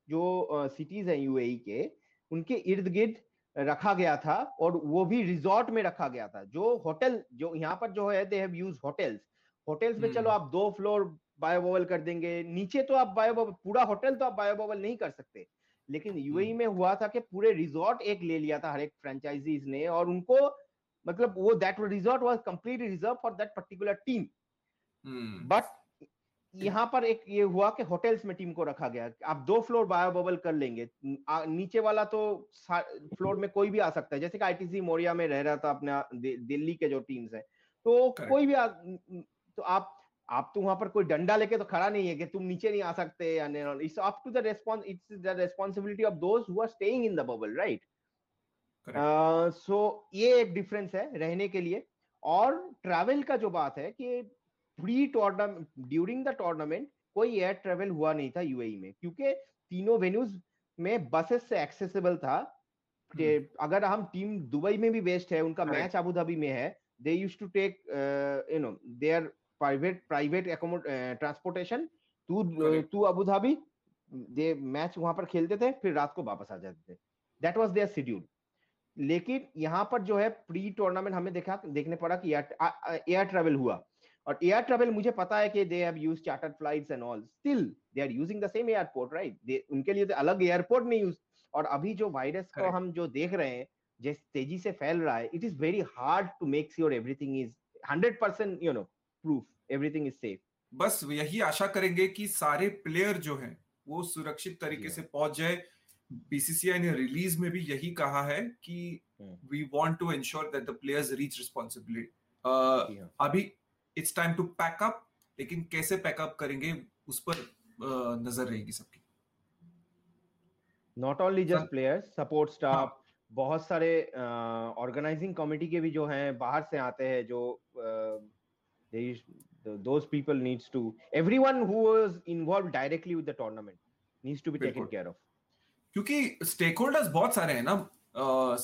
जो सिटीज़ हैं यूएई के उनके इर्द गिर्द रखा गया था और वो भी रिजॉर्ट में रखा गया था। जो होटल जो यहाँ पर जो है they have use hotels hotels में चलो हम्म। आप दो फ्लोर बायोबोवल कर देंगे नीचे तो आप बायोबोवल पूरा होटल तो आप बायोबोवल नहीं कर सकते। लेकिन यूएई हम्म। में हुआ था कि पूरे रिजॉर्ट एक ले लिया था हर एक फ्रेंचाइजीज ने और उनको मतलब वो that resort was complete reserve for that particular team but यहाँ पर एक ये हुआ कि होटल्स में टीम को रखा गया। आप दो फ्लोर बायो बबल कर लेंगे। नीचे वाला तो फ्लोर में कोई भी आ सकता है। जैसे कि आईटीसी मोरिया में रह रहा था अपना दिल्ली के जो टीम्स है। तो कोई भी आ, तो आप आप तो वहाँ पर कोई डंडा लेके तो खड़ा नहीं है कि तुम नीचे नहीं आ सकते it's up to the response it's the responsibility of those who are staying in the bubble right so ये एक डिफरेंस है रहने के लिए। और ट्रैवल का जो बात है कि pre tournament during the tournament कोई एयर ट्रेवल हुआ नहीं था यूएई में क्योंकि तीनों वेन्यूज में बसेस से एक्सेसिबल था। हम्म। अगर हम टीम दुबई में भी बेस्ड है उनका मैच अबू धाबी में है they use to take you know their private private transportation to to Abu Dhabi they match वहाँ पर खेलते थे फिर रात को वापस आ जाते थे। दैट वाज देयर शेड्यूल लेकिन यहाँ पर जो है प्री टूर्नामेंट हमें देखा देखने पड़ा कि एयर ट्रेवल हुआ। और एयर ट्रेवल मुझे पता है कि they have used chartered flights and all still they are using the same airport right उनके लिए तो अलग एयरपोर्ट नहीं यूज़ और अभी जो वायरस को हम जो देख रहे हैं जिस तेज़ी से फैल रहा है it is very hard to make sure everything is 100% you know proof everything is safe बस यही आशा करेंगे कि सारे प्लेयर जो हैं वो सुरक्षित तरीके से पहुँच जाए। बीसीसीआई ने रिलीज़ में भी यही कहा है कि we want to ensure that the players reach responsibility अभी it's time to pack up लेकिन कैसे पैकअप करेंगे उस पर नज़र रहेगी सबकी। Not only just players support staff बहुत सारे ऑर्गेनाइजिंग uh, कमेटी के भी जो हैं बाहर से आते हैं जो those people needs to everyone who was involved directly with the tournament needs to be taken care of क्योंकि स्टेक होल्डर्स बहुत सारे हैं ना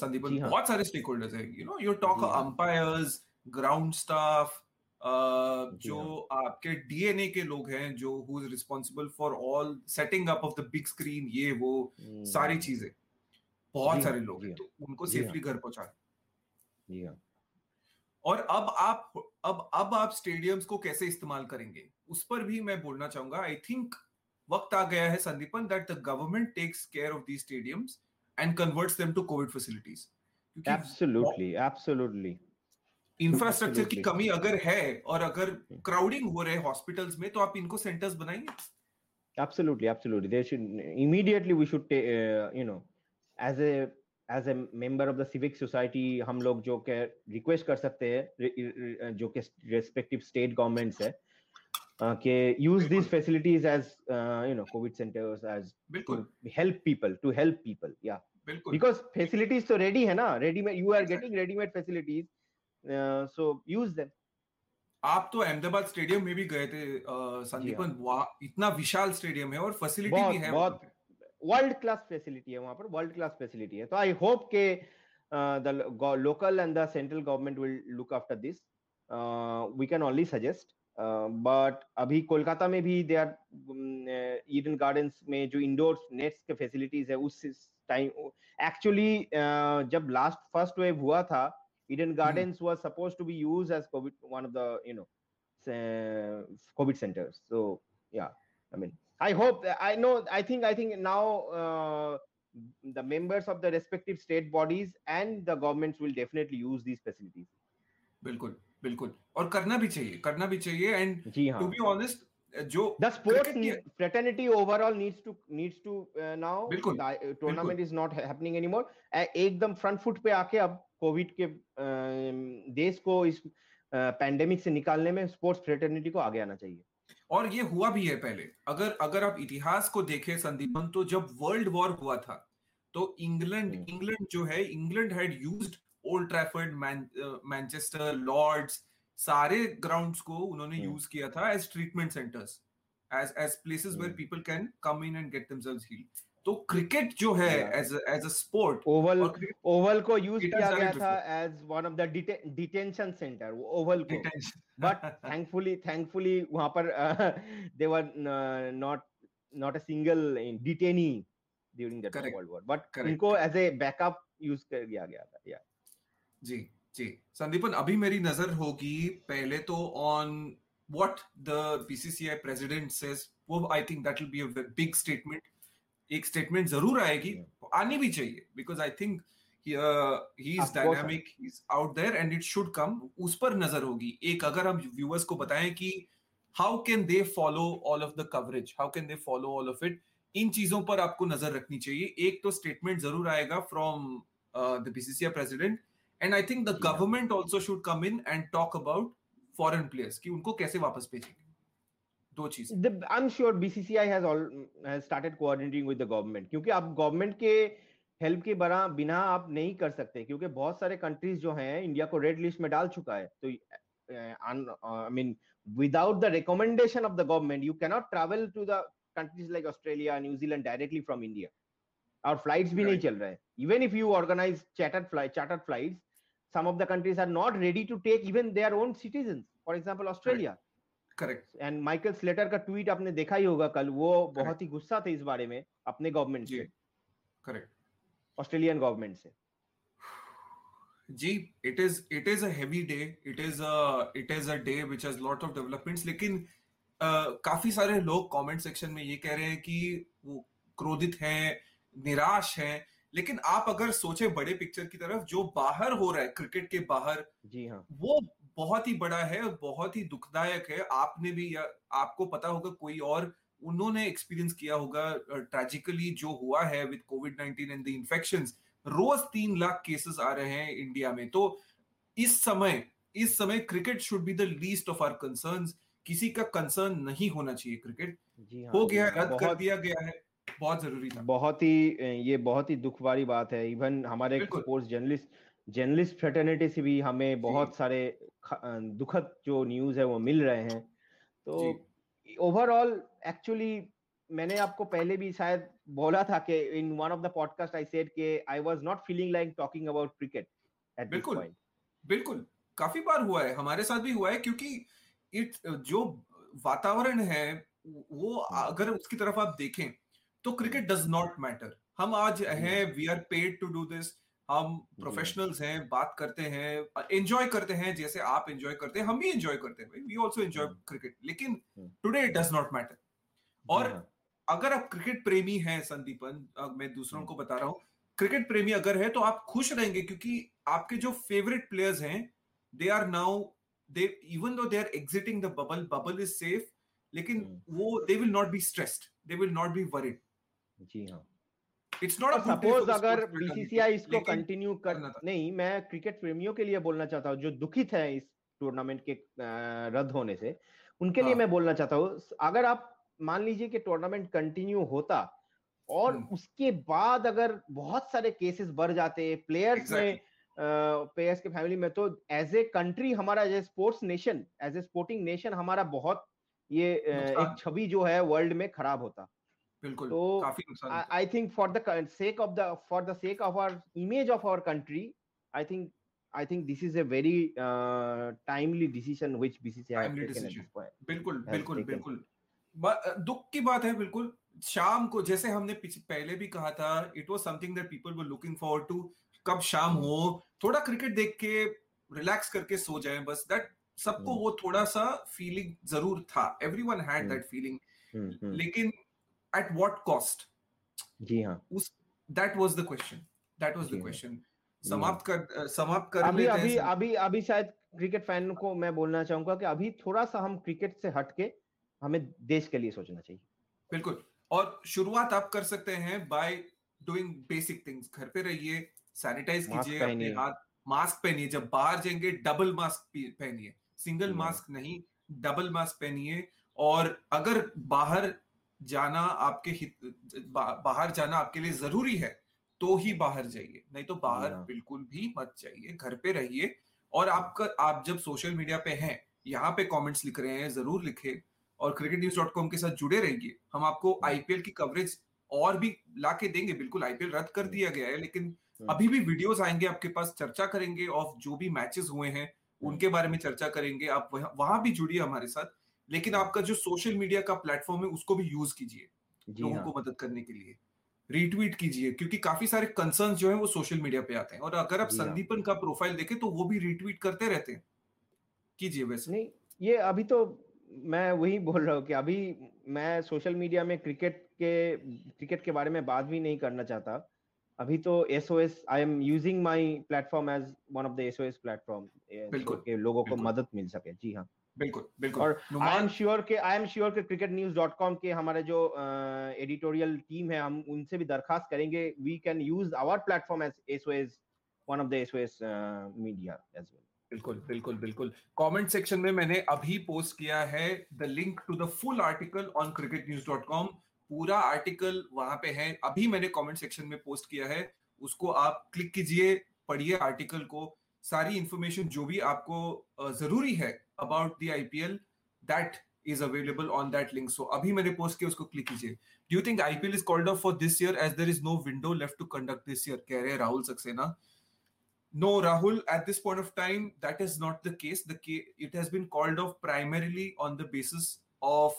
संदीप जी हाँ। बहुत सारे स्टेक होल्डर्स हैं यू नो यू टॉक जी हाँ। अंपायर्स ग्राउंड स्टाफ जी जो हाँ। आपके डीएनए के लोग हैं जो who is responsible for all setting up of the big screen ये वो हम्म, सारी चीज़ें बहुत जी सारे हाँ, लोग जी हैं हाँ, तो उनको जी हाँ। सेफली घर पहुँचा जी हाँ और अब आप अब अब आप स्टेडियम्स को कैसे इस्तेमाल करेंगे? उस पर भी मैं बोलना चाहूँगा। आई थिंक वक्त आ गया है Sandipan that the government takes care of the stadiums and converts them to covid facilities absolutely absolutely. Infrastructure की कमी अगर है और अगर क्राउडिंग हो रहे हॉस्पिटल्स में तो आप इनको सेंटर्स बनाएँगे absolutely absolutely. They should immediately we should ta- uh, you know as a as a member of the civic society हम लोग जो के रिक्वेस्ट कर सकते हैं जो के रेस्पेक्टिव स्टेट गवर्नमेंट्स है के use this facilities as you know covid centers as बिल्कुल। Help people to help people या बिकॉज़ फैसिलिटीज़ तो रेडी है ना readymade you are getting readymade facilities so use them आप तो अहमदाबाद स्टेडियम में भी गए थे uh, संदीपन वाह इतना विशाल स्टेडियम है और फैसिलिटी भी है बहुत। वर्ल्ड क्लास फैसिलिटी है वहाँ पर वर्ल्ड क्लास फैसिलिटी है। तो आई होप के the local and the central government will look after this we can only suggest but अभी कोलकाता में भी दे आर ईडन गार्डन्स में जो इंडोर नेट्स के फैसिलिटीज़ है उस टाइम एक्चुअली uh, जब लास्ट फ़र्स्ट वेव हुआ था Eden Gardens was supposed to be used as covid one of the you know COVID centers. So yeah, I mean, I hope I know. I think I think now uh, the members of the respective state bodies and the governments will definitely use these facilities. बिल्कुल बिल्कुल और करना भी चाहिए करना भी चाहिए and ji to हाँ. बी ऑनेस्ट जो The sports cricket need, fraternity overall needs to needs to uh, now बिल्कुल, the uh, tournament is not ha- happening anymore. Uh, एकदम फ्रंट फुट पे आके अब कोविड के uh, देश को इस पैंडेमिक से निकालने में स्पोर्ट्स फ्रेटर्निटी को आगे आना चाहिए और ये हुआ भी है पहले अगर अगर आप इतिहास को देखें संदीपन तो जब वर्ल्ड वॉर हुआ था तो इंग्लैंड हम्म। इंग्लैंड जो है England had used Old Trafford Manchester Lord's सारे ग्राउंड्स को उन्होंने हम्म। यूज़ किया था as treatment centres as as places where hmm. People can come in and get themselves healed तो क्रिकेट जो है as as sport Oval Oval को use किया गया था as one of the detention centre Oval को। बट थैंकफुली थैंकफुली वहाँ पर they were not not a single detainee during that world war but इनको एज ए बैकअप यूज़ कर दिया गया था या जी जी। संदीपन अभी मेरी नज़र होगी पहले तो on what the BCCI president says वो I think that will be a big statement एक स्टेटमेंट ज़रूर आएगी आनी भी चाहिए because I think he is dynamic is out there and it should come उस पर नज़र होगी। एक अगर हम व्यूअर्स को बताएँ कि how can they follow all of the coverage how can they follow all of it इन चीज़ों पर आपको नज़र रखनी चाहिए। एक तो स्टेटमेंट ज़रूर आएगा from the BCCI president and I think the. Government also should come in and talk about foreign players कि उनको कैसे वापस भेजेंगे। दो चीज़। I'm sure BCCI has all has started coordinating with the government क्योंकि आप गवर्नमेंट के हेल्प के बरा बिना आप नहीं कर सकते क्योंकि बहुत सारे कंट्रीज़ जो हैं इंडिया को रेड लिस्ट में डाल चुका है। तो I mean without the recommendation of the government you cannot travel to the countries like Australia New Zealand directly from India और फ्लाइट्स भी नहीं चल रहे even if you organise chartered flight chartered flights some of the countries are not ready to take even their own citizens. For example australia. Correct and Michael Slater का tweet आपने देखा ही होगा कल वो बहुत ही गुस्सा थे इस बारे में अपने गवर्नमेंट से। करेक्ट ऑस्ट्रेलियन गवर्नमेंट से। जी it is it is a heavy day it is a it is a day which has lot of developments लेकिन uh, काफ़ी सारे लोग कमेंट सेक्शन में ये कह रहे हैं कि वो क्रोधित हैं निराश हैं लेकिन आप अगर सोचे बड़े पिक्चर की तरफ़ जो बाहर हो रहा है क्रिकेट के बाहर जी हाँ। वो बहुत ही बड़ा है और बहुत ही दुखदायक है। आपने भी या आपको पता होगा कोई और उन्होंने एक्सपीरियंस किया होगा ट्रेजिकली जो हुआ है with Covid 19 and the infections रोज तीन लाख केसेस आ रहे हैं इंडिया में। तो इस समय इस समय cricket should be the least of our concerns किसी का कंसर्न नहीं होना चाहिए क्रिकेट हाँ हो गया हाँ, रद्द कर दिया गया है बहुत ज़रूरी था। बहुत ही ये बहुत ही दुख वाली बात है। इवन हमारे स्पोर्ट्स जर्नलिस्ट जर्नलिस्ट फ्रेटर्निटी से भी हमें बहुत सारे दुखद जो न्यूज़ है वो मिल रहे हैं। तो ओवरऑल एक्चुअली मैंने आपको पहले भी शायद बोला था कि in one of the podcast I said कि I was not feeling like talking about cricket at बिल्कुल। बिल्कुल। काफ़ी बार हुआ है हमारे साथ भी हुआ है क्योंकि इट जो वातावरण है वो अगर उसकी तरफ़ आप देखें तो क्रिकेट डज नॉट मैटर हम आज हैं we are paid to do this हम प्रोफेशनल्स हैं बात करते हैं एंजॉय करते हैं जैसे आप एंजॉय करते हैं हम भी एंजॉय करते हैं वी आल्सो एंजॉय क्रिकेट लेकिन today it does not matter और हाँ। अगर आप क्रिकेट प्रेमी हैं संदीपन मैं दूसरों को बता रहा हूँ क्रिकेट प्रेमी अगर है तो आप खुश रहेंगे क्योंकि आपके जो फेवरेट प्लेयर्स हैं they are now they even though they are exiting the bubble bubble is safe लेकिन hmm. वो they will not be stressed they will not be worried जी हाँ। इट्स नॉट सपोज़ अगर बीसीसीआई इसको continue कर नहीं मैं cricket प्रेमियों के लिए बोलना चाहता हूँ जो दुखित है इस टूर्नामेंट के रद्द होने से उनके हाँ. लिए मैं बोलना चाहता हूँ अगर आप मान लीजिए कि टूर्नामेंट कंटिन्यू होता और hmm. उसके बाद अगर बहुत सारे केसेस बढ़ जाते प्लेयर्स exactly. में प्लेयर्स के फैमिली में तो एज ए कंट्री हमारा as a sports nation as a sporting nation हमारा बहुत ये एक छवि जो है वर्ल्ड में खराब होता बिल्कुल तो काफ़ी नुकसान I think for the sake of the for the sake of our image of our country I think is a very uh, timely decision which BCCI has taken decision. at बिल्कुल बिल्कुल बिल्कुल। दुख की बात है बिल्कुल। शाम को जैसे हमने पहले भी कहा था it was something that people were looking forward to कब शाम हो थोड़ा क्रिकेट देख के रिलैक्स करके सो जाए बस दैट सबको वो थोड़ा सा फीलिंग ज़रूर था। एवरीवन हैड दैट फीलिंग लेकिन एट व्हाट कॉस्ट जी हाँ। उस that was the question that was the question समाप्त कर समाप्त कर अभी अभी अभी अभी शायद क्रिकेट फ़ैन को मैं बोलना चाहूँगा कि अभी थोड़ा सा हम क्रिकेट से हटके हमें देश के लिए सोचना चाहिए। बिल्कुल। और शुरुआत आप कर सकते हैं बाय डूइंग बेसिक थिंग्स घर पे रहिए सैनिटाइज कीजिए अपने हाथ मास्क पहनिए। जब बाहर जाएँगे डबल मास्क पहनिए। सिंगल मास्क हम्म। नहीं डबल मास्क पहनिए। और अगर बाहर जाना आपके हित बा, बाहर जाना आपके लिए ज़रूरी है तो ही बाहर जाइए। नहीं तो बाहर। बिल्कुल भी मत जाइए घर पे रहिए और आपका आप जब सोशल मीडिया पे हैं यहाँ पे कमेंट्स लिख रहे हैं ज़रूर लिखे और क्रिकेट न्यूज़ डॉट कॉम के साथ जुड़े रहिए। हम आपको आईपीएल की कवरेज और भी ला के देंगे बिल्कुल आईपीएल रद्द कर दिया गया है लेकिन अभी भी वीडियोस आएँगे आपके पास चर्चा करेंगे ऑफ़ जो भी मैचेस हुए हैं उनके बारे में चर्चा करेंगे आप वहाँ भी जुड़िए हमारे साथ। लेकिन आपका जो सोशल मीडिया का प्लेटफॉर्म है उसको भी यूज़ कीजिए लोगों हाँ. को मदद करने के लिए। रीट्वीट कीजिए क्योंकि काफ़ी सारे कंसर्न जो है वो सोशल मीडिया पे आते हैं। और अगर आप हाँ। संदीपन का प्रोफ़ाइल देखें तो वो भी रीट्वीट करते रहते हैं। कीजिए वैसे। नहीं ये अभी तो मैं वही बोल रहा हूँ कि अभी मैं सोशल मीडिया में क्रिकेट के क्रिकेट के बारे में बात भी नहीं करना चाहता। अभी तो S O S I am using my platform as one of the S O S platform लोगों को मदद मिल सके। जी हाँ। बिल्कुल बिल्कुल। और आई एम श्योर के आई एम श्योर के क्रिकेट न्यूज़ डॉट कॉम के हमारे जो एडिटोरियल टीम है हम उनसे भी दरखास्त करेंगे। We can use our platform as S S one of the S O S media as well बिल्कुल बिल्कुल बिल्कुल। कमेंट सेक्शन में मैंने अभी पोस्ट किया है the link to the full article on cricket news dot com पूरा article वहाँ पे है। अभी मैंने कमेंट सेक्शन में पोस्ट किया है। उसको आप क्लिक कीजिए पढ़िए आर्टिकल को। सारी इंफॉर्मेशन जो भी आपको ज़रूरी है About the IPL that is available on that link so अभी मैंने पोस्ट किया उसको क्लिक कीजिए do you think IPL is called off for this year as there is no window left to conduct this year कह रहे Rahul Saxena No, Rahul, at this point of time, that is not the case. The case, it has been called off primarily on the basis of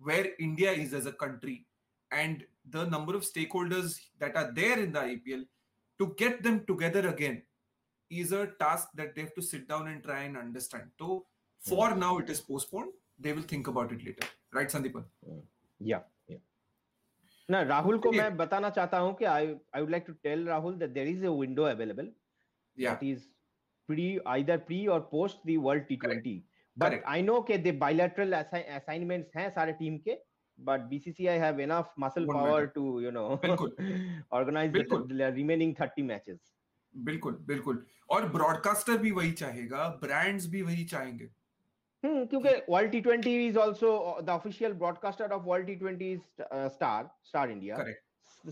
where India is as a country and the number of stakeholders that are there in the IPL to get them together again is a task that they have to sit down and try and understand. So for mm. now, it is postponed. They will think about it later. Right, Sandeepan? Yeah. yeah. ना राहुल को मैं बताना चाहता हूँ कि I I would like to tell Rahul that there is a window available yeah. that is pre either pre or post the world T20 but Correct. I know that the bilateral assi- assignments हैं सारे team के but BCCI have enough muscle One power matter. to you know organize the, the remaining 30 matches बिल्कुल बिल्कुल और broadcaster भी वही चाहेगा brands भी वही चाहेंगे हम्म क्योंकि World T twenty is also the official broadcaster of World T twenty is Star Star India correct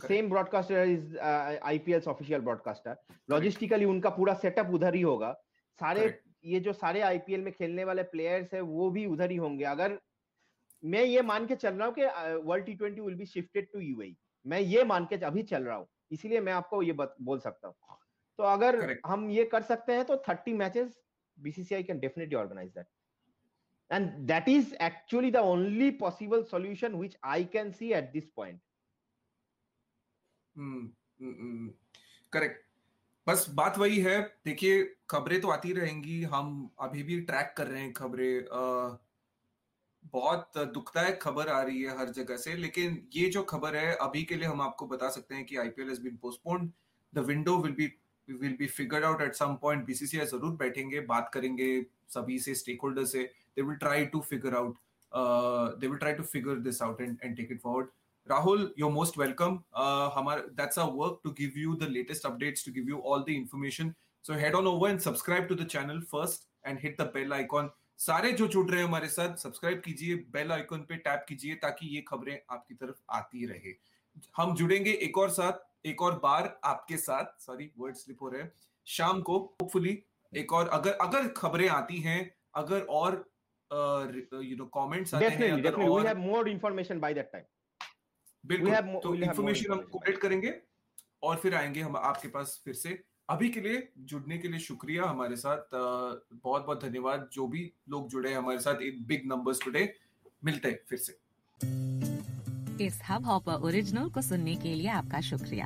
same broadcaster is IPL official broadcaster logistically उनका पूरा सेटअप उधर ही होगा। सारे Correct. ये जो सारे आईपीएल में खेलने वाले प्लेयर्स है वो भी उधर ही होंगे। अगर मैं ये मान के चल रहा हूँ कि World T twenty will be shifted to UAE मैं ये मान के अभी चल रहा हूँ इसीलिए मैं आपको ये बत, बोल सकता हूँ। तो अगर Correct. हम ये कर सकते हैं तो thirty matches BCCI can definitely organise that and that is actually the only possible solution which i can see at this point. Correct बस बात वही है, देखिए, खबरें तो आती रहेंगी, हम अभी भी ट्रैक कर रहे हैं खबरें बहुत दुखदायक खबर आ रही है हर जगह से, लेकिन ये जो खबर है, अभी के लिए हम आपको बता सकते हैं कि IPL has been postponed the window will be will be figured out at some point BCCI ज़रूर बैठेंगे, बात करेंगे सभी से स्टेक होल्डर से। They will try to figure out they will try to figure this out and and take it forward Rahul, you're most welcome. Uh, हमारा that's our work to give you the latest updates, to give you all the information. So head on over and subscribe to the channel first and hit the bell icon. सारे जो जुड़ रहे हैं हमारे साथ subscribe कीजिए bell icon पे tap कीजिए ताकि ये खबरें आपकी तरफ़ आती रहे हम जुड़ेंगे एक और साथ एक और बार आपके साथ सॉरी वर्ड स्लिप हो रहे हैं शाम को होपफुली एक और अगर अगर खबरें आती हैं अगर और यू नो कमेंट्स आते हैं definitely और we'll have more information by that time. बिल्कुल तो इन्फॉर्मेशन हम. कलेक्ट करेंगे और फिर आएँगे हम आपके पास फिर से। अभी के लिए जुड़ने के लिए शुक्रिया हमारे साथ। बहुत बहुत धन्यवाद। जो भी लोग जुड़े हैं हमारे साथ इन बिग नंबर्स टुडे मिलते हैं फिर से। इस हब हॉपर ओरिजिनल को सुनने के लिए आपका शुक्रिया।